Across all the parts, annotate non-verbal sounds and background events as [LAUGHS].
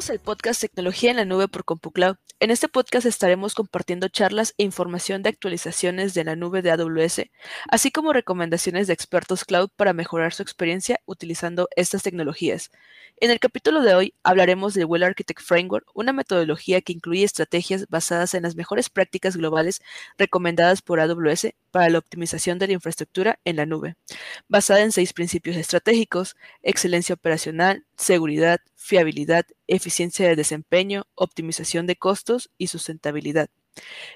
Bienvenidos al podcast Tecnología en la Nube por CompuCloud. En este podcast estaremos compartiendo charlas e información de actualizaciones de la nube de AWS, así como recomendaciones de expertos cloud para mejorar su experiencia utilizando estas tecnologías. En el capítulo de hoy hablaremos del Well Architect Framework, una metodología que incluye estrategias basadas en las mejores prácticas globales recomendadas por AWS para la optimización de la infraestructura en la nube, basada en seis principios estratégicos, excelencia operacional, seguridad, fiabilidad, eficiencia de desempeño, optimización de costos y sustentabilidad.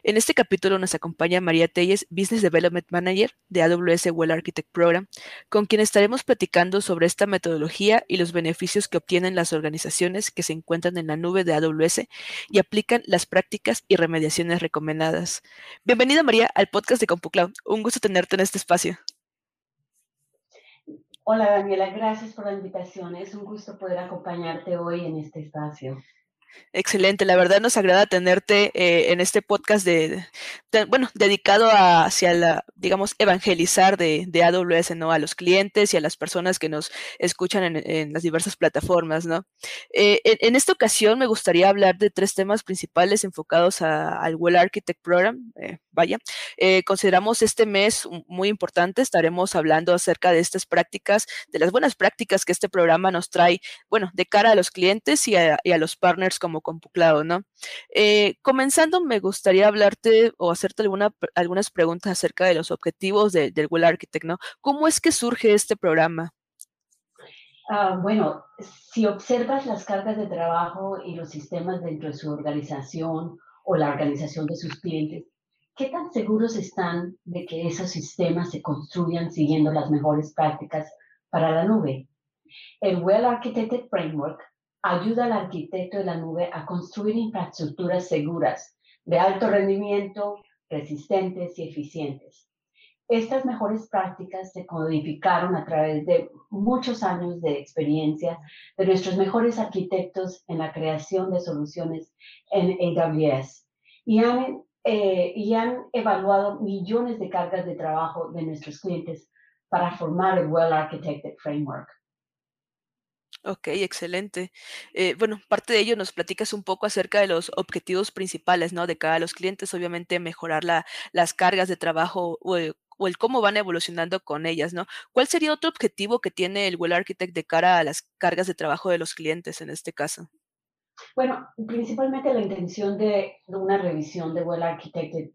En este capítulo nos acompaña María Telles, Business Development Manager de AWS Well Architect Program, con quien estaremos platicando sobre esta metodología y los beneficios que obtienen las organizaciones que se encuentran en la nube de AWS y aplican las prácticas y remediaciones recomendadas. Bienvenida María al podcast de CompuCloud. Un gusto tenerte en este espacio. Hola Daniela, gracias por la invitación. Es un gusto poder acompañarte hoy en este espacio. Excelente, la verdad nos agrada tenerte eh, en este podcast de, bueno, dedicado hacia la, digamos, evangelizar de, AWS, ¿no? A los clientes y a las personas que nos escuchan en, las diversas plataformas, ¿no? Eh, en, esta ocasión me gustaría hablar de tres temas principales enfocados al Well Architect Program, eh, vaya. consideramos este mes muy importante, estaremos hablando acerca de estas prácticas, de las buenas prácticas que este programa nos trae, bueno, de cara a los clientes y a, y a los partners como CompuCloud, ¿no? Eh, comenzando, me gustaría hablarte o hacerte alguna, algunas preguntas acerca de los objetivos del Well Architect, ¿no? ¿Cómo es que surge este programa? Ah, bueno, si observas las cargas de trabajo y los sistemas dentro de su organización o la organización de sus clientes, ¿qué tan seguros están de que esos sistemas se construyan siguiendo las mejores prácticas para la nube? El Well Architected Framework ayuda al arquitecto de la nube a construir infraestructuras seguras, de alto rendimiento, resistentes y eficientes. Estas mejores prácticas se codificaron a través de muchos años de experiencia de nuestros mejores arquitectos en la creación de soluciones en AWS y han, eh, y han evaluado millones de cargas de trabajo de nuestros clientes para formar el Well Architected Framework. Ok, excelente. Eh, bueno, parte de ello nos platicas un poco acerca de los objetivos principales, ¿no? De cada los clientes, obviamente mejorar la, las cargas de trabajo o el, cómo van evolucionando con ellas, ¿no? ¿Cuál sería otro objetivo que tiene el Well Architect de cara a las cargas de trabajo de los clientes en este caso? Bueno, principalmente la intención de una revisión de Well Architect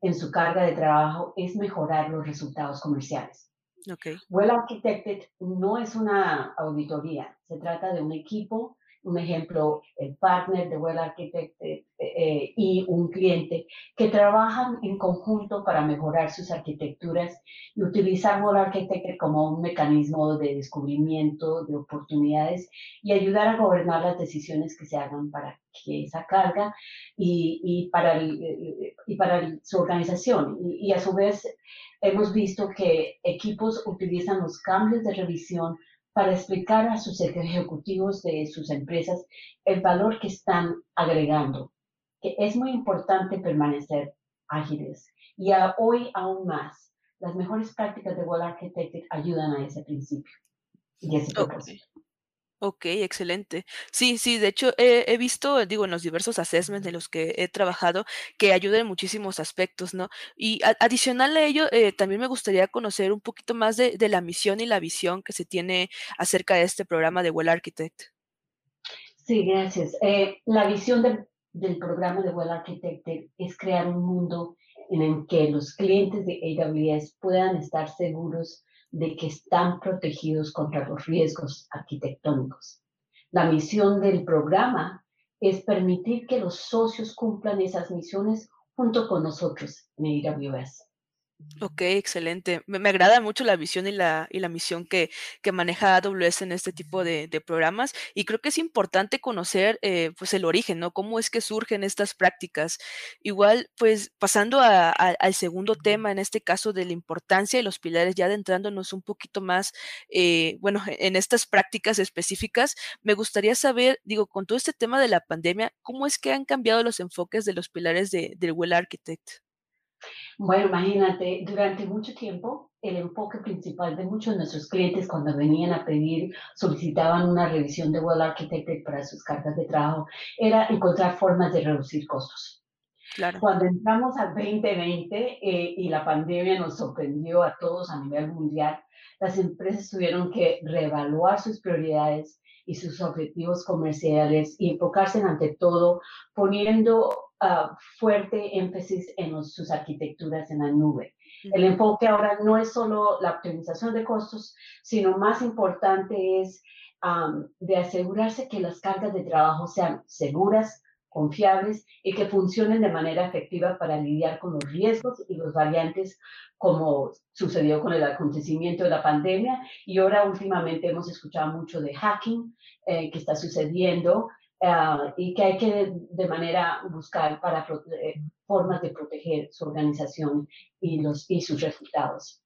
en su carga de trabajo es mejorar los resultados comerciales. Okay. Well Architected no es una auditoría, se trata de un equipo, un ejemplo, el partner de Well Architected eh, y un cliente que trabajan en conjunto para mejorar sus arquitecturas y utilizar Well Architected como un mecanismo de descubrimiento de oportunidades y ayudar a gobernar las decisiones que se hagan para que esa carga y, y para, y para su organización. Y, y a su vez hemos visto que equipos utilizan los cambios de revisión para explicar a sus ejecutivos de sus empresas el valor que están agregando, que es muy importante permanecer ágiles. Y hoy aún más, las mejores prácticas de Wall Architecture ayudan a ese principio y ese propósito. Ok, excelente. Sí, sí, de hecho he, visto, digo, en los diversos assessments en los que he trabajado, que ayudan en muchísimos aspectos, ¿no? Y adicional a ello, eh, también me gustaría conocer un poquito más de, la misión y la visión que se tiene acerca de este programa de Well Architect. Sí, gracias. Eh, la visión del programa de Well Architect es crear un mundo en el que los clientes de AWS puedan estar seguros de que están protegidos contra los riesgos arquitectónicos. La misión del programa es permitir que los socios cumplan esas misiones junto con nosotros en AWS. Ok, excelente. Me, agrada mucho la visión y la, y la misión que, que maneja AWS en este tipo de, programas y creo que es importante conocer eh, pues el origen, ¿no? Cómo es que surgen estas prácticas. Igual, pues pasando al segundo tema, en este caso de la importancia y los pilares, ya adentrándonos un poquito más, eh, bueno, [LAUGHS] en estas prácticas específicas, me gustaría saber, digo, con todo este tema de la pandemia, ¿cómo es que han cambiado los enfoques de los pilares de, del Well Architect? Bueno, imagínate, durante mucho tiempo el enfoque principal de muchos de nuestros clientes cuando venían a pedir, solicitaban una revisión de Well Architected para sus cartas de trabajo, era encontrar formas de reducir costos. Claro. Cuando entramos al 2020 eh, y la pandemia nos sorprendió a todos a nivel mundial, las empresas tuvieron que reevaluar sus prioridades y sus objetivos comerciales y enfocarse ante todo poniendo uh, fuerte énfasis en los, sus arquitecturas en la nube. El enfoque ahora no es solo la optimización de costos, sino más importante es um, de asegurarse que las cargas de trabajo sean seguras, confiables y que funcionen de manera efectiva para lidiar con los riesgos y los variantes como sucedió con el acontecimiento de la pandemia y ahora últimamente hemos escuchado mucho de hacking eh, que está sucediendo uh, y que hay que de, manera buscar para eh, formas de proteger su organización y, los, y sus resultados.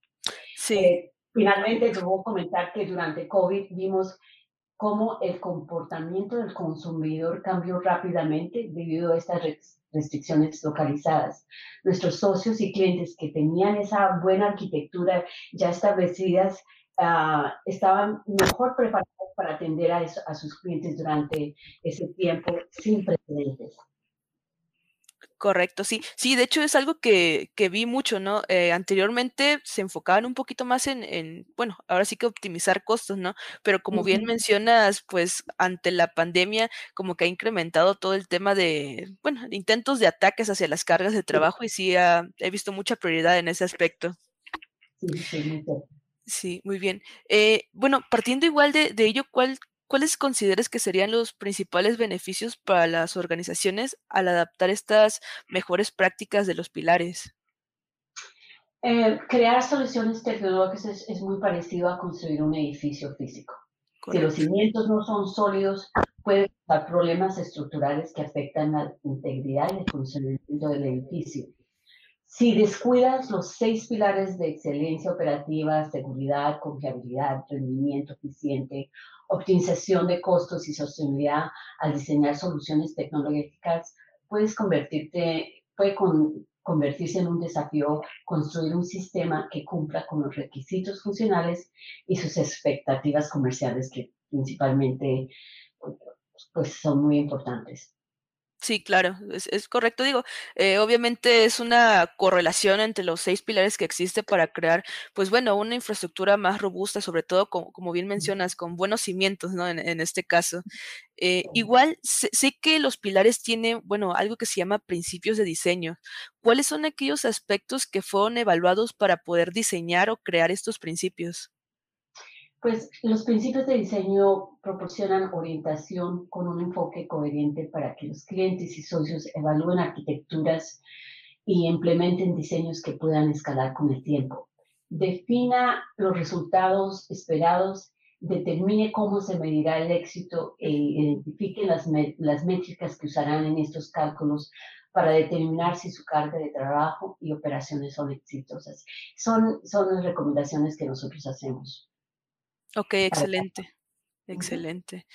Sí. Eh, finalmente, debo comentar que durante COVID vimos cómo el comportamiento del consumidor cambió rápidamente debido a estas restricciones localizadas. Nuestros socios y clientes que tenían esa buena arquitectura ya establecidas uh, estaban mejor preparados para atender a, a sus clientes durante ese tiempo sin precedentes. Correcto, sí. Sí, de hecho es algo que, que vi mucho, ¿no? Eh, anteriormente se enfocaban un poquito más en, en, bueno, ahora sí que optimizar costos, ¿no? Pero como bien mencionas, pues ante la pandemia como que ha incrementado todo el tema de, bueno, intentos de ataques hacia las cargas de trabajo y sí he visto mucha prioridad en ese aspecto. Sí, sí, Sí, muy bien. Eh, bueno, partiendo igual de, de ello, ¿cuál, ¿cuáles consideras que serían los principales beneficios para las organizaciones al adaptar estas mejores prácticas de los pilares? Eh, crear soluciones tecnológicas es, muy parecido a construir un edificio físico. Si los cimientos no son sólidos, puede haber problemas estructurales que afectan la integridad y el funcionamiento del edificio. Si descuidas los seis pilares de excelencia operativa, seguridad, confiabilidad, rendimiento eficiente, optimización de costos y sostenibilidad al diseñar soluciones tecnológicas, puedes convertirte, puede convertirse en un desafío construir un sistema que cumpla con los requisitos funcionales y sus expectativas comerciales que principalmente pues, son muy importantes. Sí, claro, es, correcto. Digo, eh, obviamente es una correlación entre los seis pilares que existe para crear, pues bueno, una infraestructura más robusta, sobre todo, como, como bien mencionas, con buenos cimientos, ¿no? En, este caso. Eh, igual, sé, sé, que los pilares tienen, bueno, algo que se llama principios de diseño. ¿Cuáles son aquellos aspectos que fueron evaluados para poder diseñar o crear estos principios? Pues los principios de diseño proporcionan orientación con un enfoque coherente para que los clientes y socios evalúen arquitecturas y implementen diseños que puedan escalar con el tiempo. Defina los resultados esperados, determine cómo se medirá el éxito e identifique las, métricas que usarán en estos cálculos para determinar si su carga de trabajo y operaciones son exitosas. Son, son las recomendaciones que nosotros hacemos. Ok, excelente. Excelente.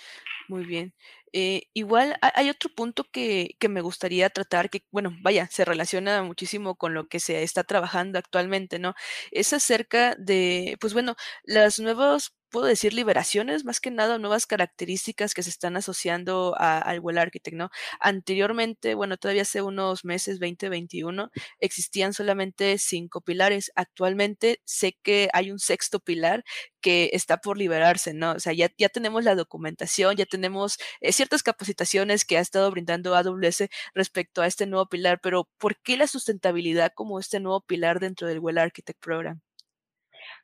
Muy bien. Eh, igual hay otro punto que, que, me gustaría tratar, que, bueno, vaya, se relaciona muchísimo con lo que se está trabajando actualmente, ¿no? Es acerca de, pues bueno, las nuevos puedo decir liberaciones, más que nada nuevas características que se están asociando al Well Architect, ¿no? Anteriormente, bueno, todavía hace unos meses, 2021, existían solamente cinco pilares. Actualmente sé que hay un sexto pilar que está por liberarse, ¿no? O sea, ya, ya tenemos la documentación, ya tenemos eh, ciertas capacitaciones que ha estado brindando AWS respecto a este nuevo pilar, pero ¿por qué la sustentabilidad como este nuevo pilar dentro del Well Architect Program?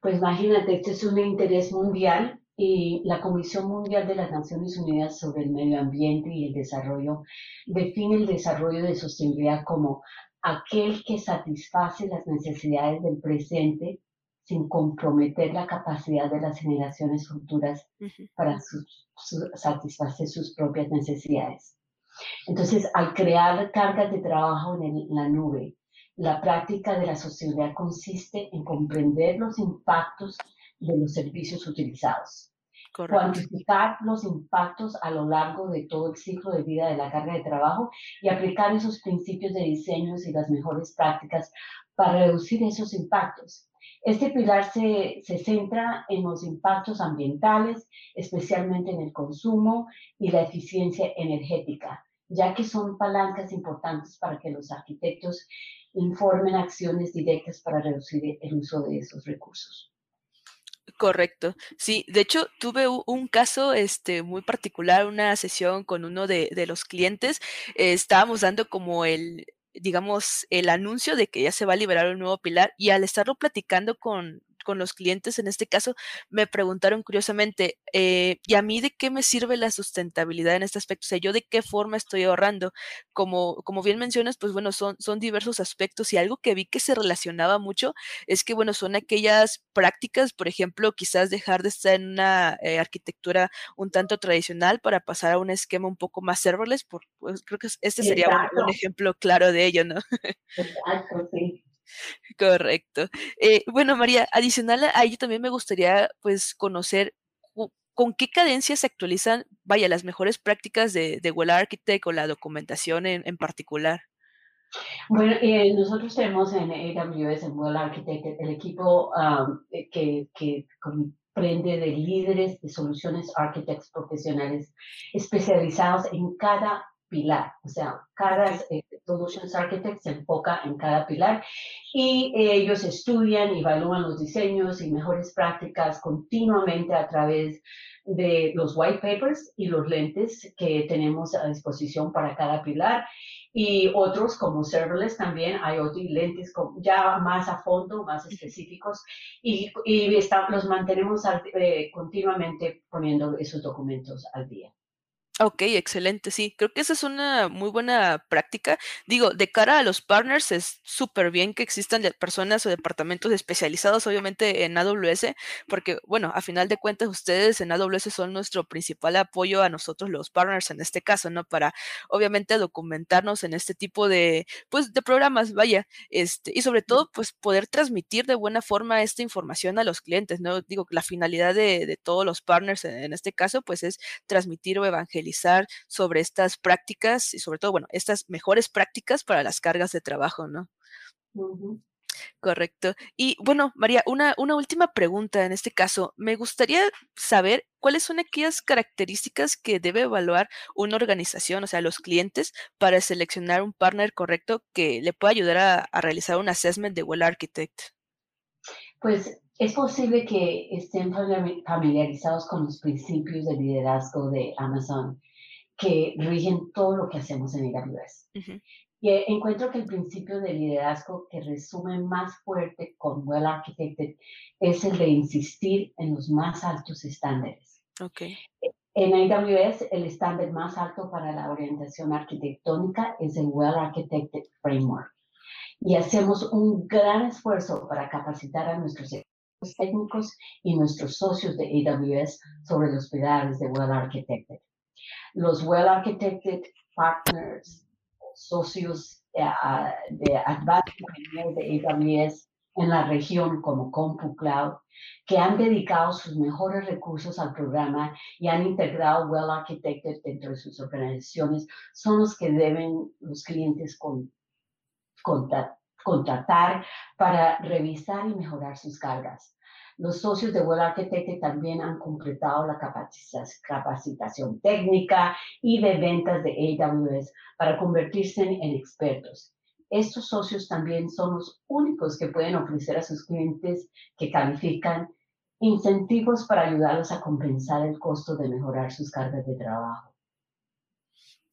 Pues imagínate, este es un interés mundial y la Comisión Mundial de las Naciones Unidas sobre el Medio Ambiente y el Desarrollo define el desarrollo de sostenibilidad como aquel que satisface las necesidades del presente sin comprometer la capacidad de las generaciones futuras para satisfacer sus propias necesidades. Entonces, al crear cargas de trabajo en la nube, la práctica de la sociedad consiste en comprender los impactos de los servicios utilizados. Correcto. cuantificar los impactos a lo largo de todo el ciclo de vida de la carga de trabajo y aplicar esos principios de diseños y las mejores prácticas para reducir esos impactos. Este pilar se, se, centra en los impactos ambientales, especialmente en el consumo y la eficiencia energética, ya que son palancas importantes para que los arquitectos informen acciones directas para reducir el uso de esos recursos. Correcto. Sí, de hecho, tuve un caso, este, muy particular, una sesión con uno de, de los clientes. Eh, estábamos dando como el, digamos, el anuncio de que ya se va a liberar un nuevo pilar y al estarlo platicando con, con los clientes, en este caso, me preguntaron curiosamente, eh, ¿y a mí de qué me sirve la sustentabilidad en este aspecto? O sea, ¿yo de qué forma estoy ahorrando? Como, como bien mencionas, pues bueno, son, son diversos aspectos y algo que vi que se relacionaba mucho es que, bueno, son aquellas prácticas, por ejemplo, quizás dejar de estar en una eh, arquitectura un tanto tradicional para pasar a un esquema un poco más serverless, por, pues creo que este sería un, un, ejemplo claro de ello, ¿no? Exacto, sí. [LAUGHS] Correcto. Eh, bueno, María, adicional a ello también me gustaría pues conocer con qué cadencia se actualizan, vaya, las mejores prácticas de, de Well Architect o la documentación en, particular. Bueno, eh, nosotros tenemos en AWS, en Well Architect, el equipo um, que, que comprende de líderes de soluciones architects profesionales especializados en cada pilar, o sea, cada eh, Solutions Architect se enfoca en cada pilar y eh, ellos estudian y evalúan los diseños y mejores prácticas continuamente a través de los white papers y los lentes que tenemos a disposición para cada pilar. Y otros como serverless también hay otros lentes ya más a fondo, más específicos y, y está, los mantenemos al, eh, continuamente poniendo esos documentos al día. Ok, excelente, sí. Creo que esa es una muy buena práctica. Digo, de cara a los partners es súper bien que existan personas o departamentos especializados, obviamente, en AWS, porque, bueno, a final de cuentas, ustedes en AWS son nuestro principal apoyo a nosotros, los partners, en este caso, ¿no? Para, obviamente, documentarnos en este tipo de, pues, de programas, vaya, este, y sobre todo, pues, poder transmitir de buena forma esta información a los clientes, ¿no? Digo, la finalidad de, de todos los partners en, en este caso, pues, es transmitir o evangelizar sobre estas prácticas y sobre todo, bueno, estas mejores prácticas para las cargas de trabajo, ¿no? Uh -huh. Correcto. Y bueno, María, una, una última pregunta en este caso. Me gustaría saber cuáles son aquellas características que debe evaluar una organización, o sea, los clientes, para seleccionar un partner correcto que le pueda ayudar a, a realizar un assessment de Well Architect. Pues es posible que estén familiarizados con los principios de liderazgo de Amazon que rigen todo lo que hacemos en AWS. Uh -huh. Y encuentro que el principio de liderazgo que resume más fuerte con Well Architected es el de insistir en los más altos estándares. Okay. En AWS, el estándar más alto para la orientación arquitectónica es el Well Architected Framework. Y hacemos un gran esfuerzo para capacitar a nuestros técnicos y nuestros socios de AWS sobre los pilares de Well Architected. Los well architected partners, socios uh, de Advanced de AWS en la región como CompuCloud, que han dedicado sus mejores recursos al programa y han integrado Well Architected dentro de sus organizaciones, son los que deben los clientes con, contratar para revisar y mejorar sus cargas. Los socios de Architect también han completado la capacitación técnica y de ventas de AWS para convertirse en expertos. Estos socios también son los únicos que pueden ofrecer a sus clientes que califican incentivos para ayudarlos a compensar el costo de mejorar sus cargas de trabajo.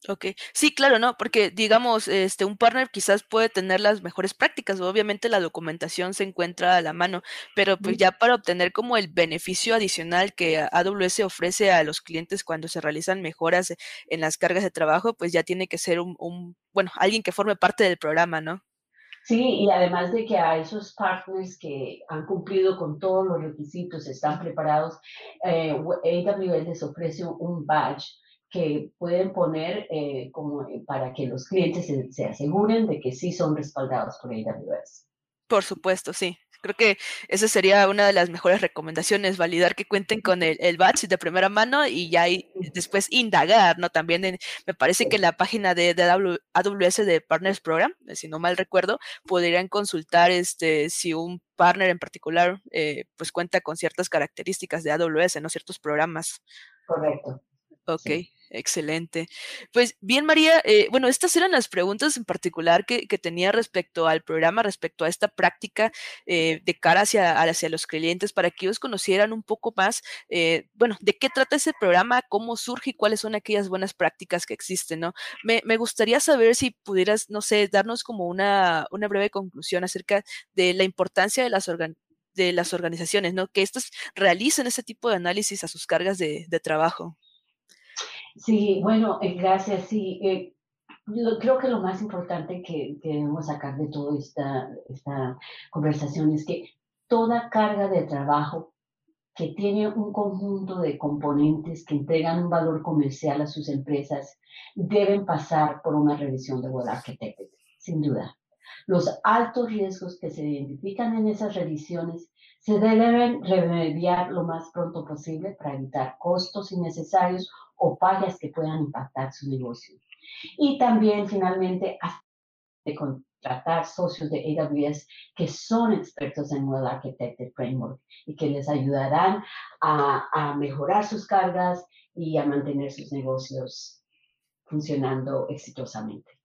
Ok, sí, claro, ¿no? Porque digamos, este, un partner quizás puede tener las mejores prácticas, obviamente la documentación se encuentra a la mano, pero pues ya para obtener como el beneficio adicional que AWS ofrece a los clientes cuando se realizan mejoras en las cargas de trabajo, pues ya tiene que ser un, un bueno, alguien que forme parte del programa, ¿no? Sí, y además de que a esos partners que han cumplido con todos los requisitos, están preparados, eh, AWS les ofrece un badge que pueden poner eh, como para que los clientes se, se, aseguren de que sí son respaldados por AWS. Por supuesto, sí. Creo que esa sería una de las mejores recomendaciones, validar que cuenten con el, el batch de primera mano y ya y después indagar, ¿no? También en, me parece que en la página de, de, AWS de Partners Program, si no mal recuerdo, podrían consultar este si un partner en particular eh, pues cuenta con ciertas características de AWS, ¿no? Ciertos programas. Correcto. Ok. Sí. Excelente. Pues bien, María, eh, bueno, estas eran las preguntas en particular que, que, tenía respecto al programa, respecto a esta práctica eh, de cara hacia, hacia los clientes, para que ellos conocieran un poco más, eh, bueno, de qué trata ese programa, cómo surge y cuáles son aquellas buenas prácticas que existen, ¿no? Me, me gustaría saber si pudieras, no sé, darnos como una, una breve conclusión acerca de la importancia de las organizaciones de las organizaciones, ¿no? Que estas realicen ese tipo de análisis a sus cargas de, de trabajo. Sí, bueno, eh, gracias. Sí, eh, lo, creo que lo más importante que, que, debemos sacar de toda esta, esta conversación es que toda carga de trabajo que tiene un conjunto de componentes que entregan un valor comercial a sus empresas deben pasar por una revisión de Web Architect, sin duda. Los altos riesgos que se identifican en esas revisiones se deben remediar lo más pronto posible para evitar costos innecesarios o fallas que puedan impactar su negocio. Y también, finalmente, de contratar socios de AWS que son expertos en Well Architected Framework y que les ayudarán a, a mejorar sus cargas y a mantener sus negocios funcionando exitosamente.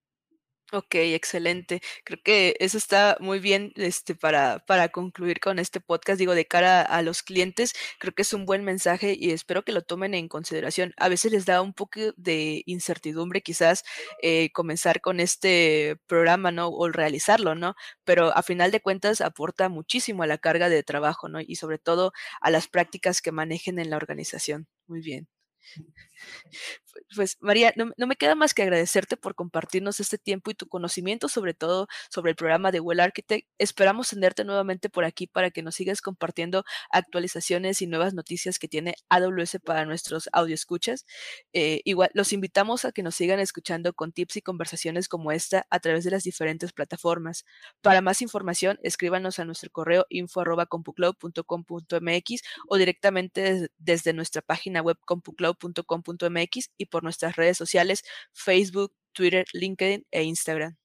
Ok, excelente. Creo que eso está muy bien este, para, para concluir con este podcast. Digo, de cara a los clientes, creo que es un buen mensaje y espero que lo tomen en consideración. A veces les da un poco de incertidumbre quizás eh, comenzar con este programa, ¿no? O realizarlo, ¿no? Pero a final de cuentas aporta muchísimo a la carga de trabajo, ¿no? Y sobre todo a las prácticas que manejen en la organización. Muy bien. Pues María, no, no, me queda más que agradecerte por compartirnos este tiempo y tu conocimiento, sobre todo sobre el programa de Well Architect. Esperamos tenerte nuevamente por aquí para que nos sigas compartiendo actualizaciones y nuevas noticias que tiene AWS para nuestros audio escuchas. Eh, igual, los invitamos a que nos sigan escuchando con tips y conversaciones como esta a través de las diferentes plataformas. Para más información, escríbanos a nuestro correo info.compucloud.com.mx o directamente desde nuestra página web compucloud.com.mx y por nuestras redes sociales Facebook, Twitter, LinkedIn e Instagram.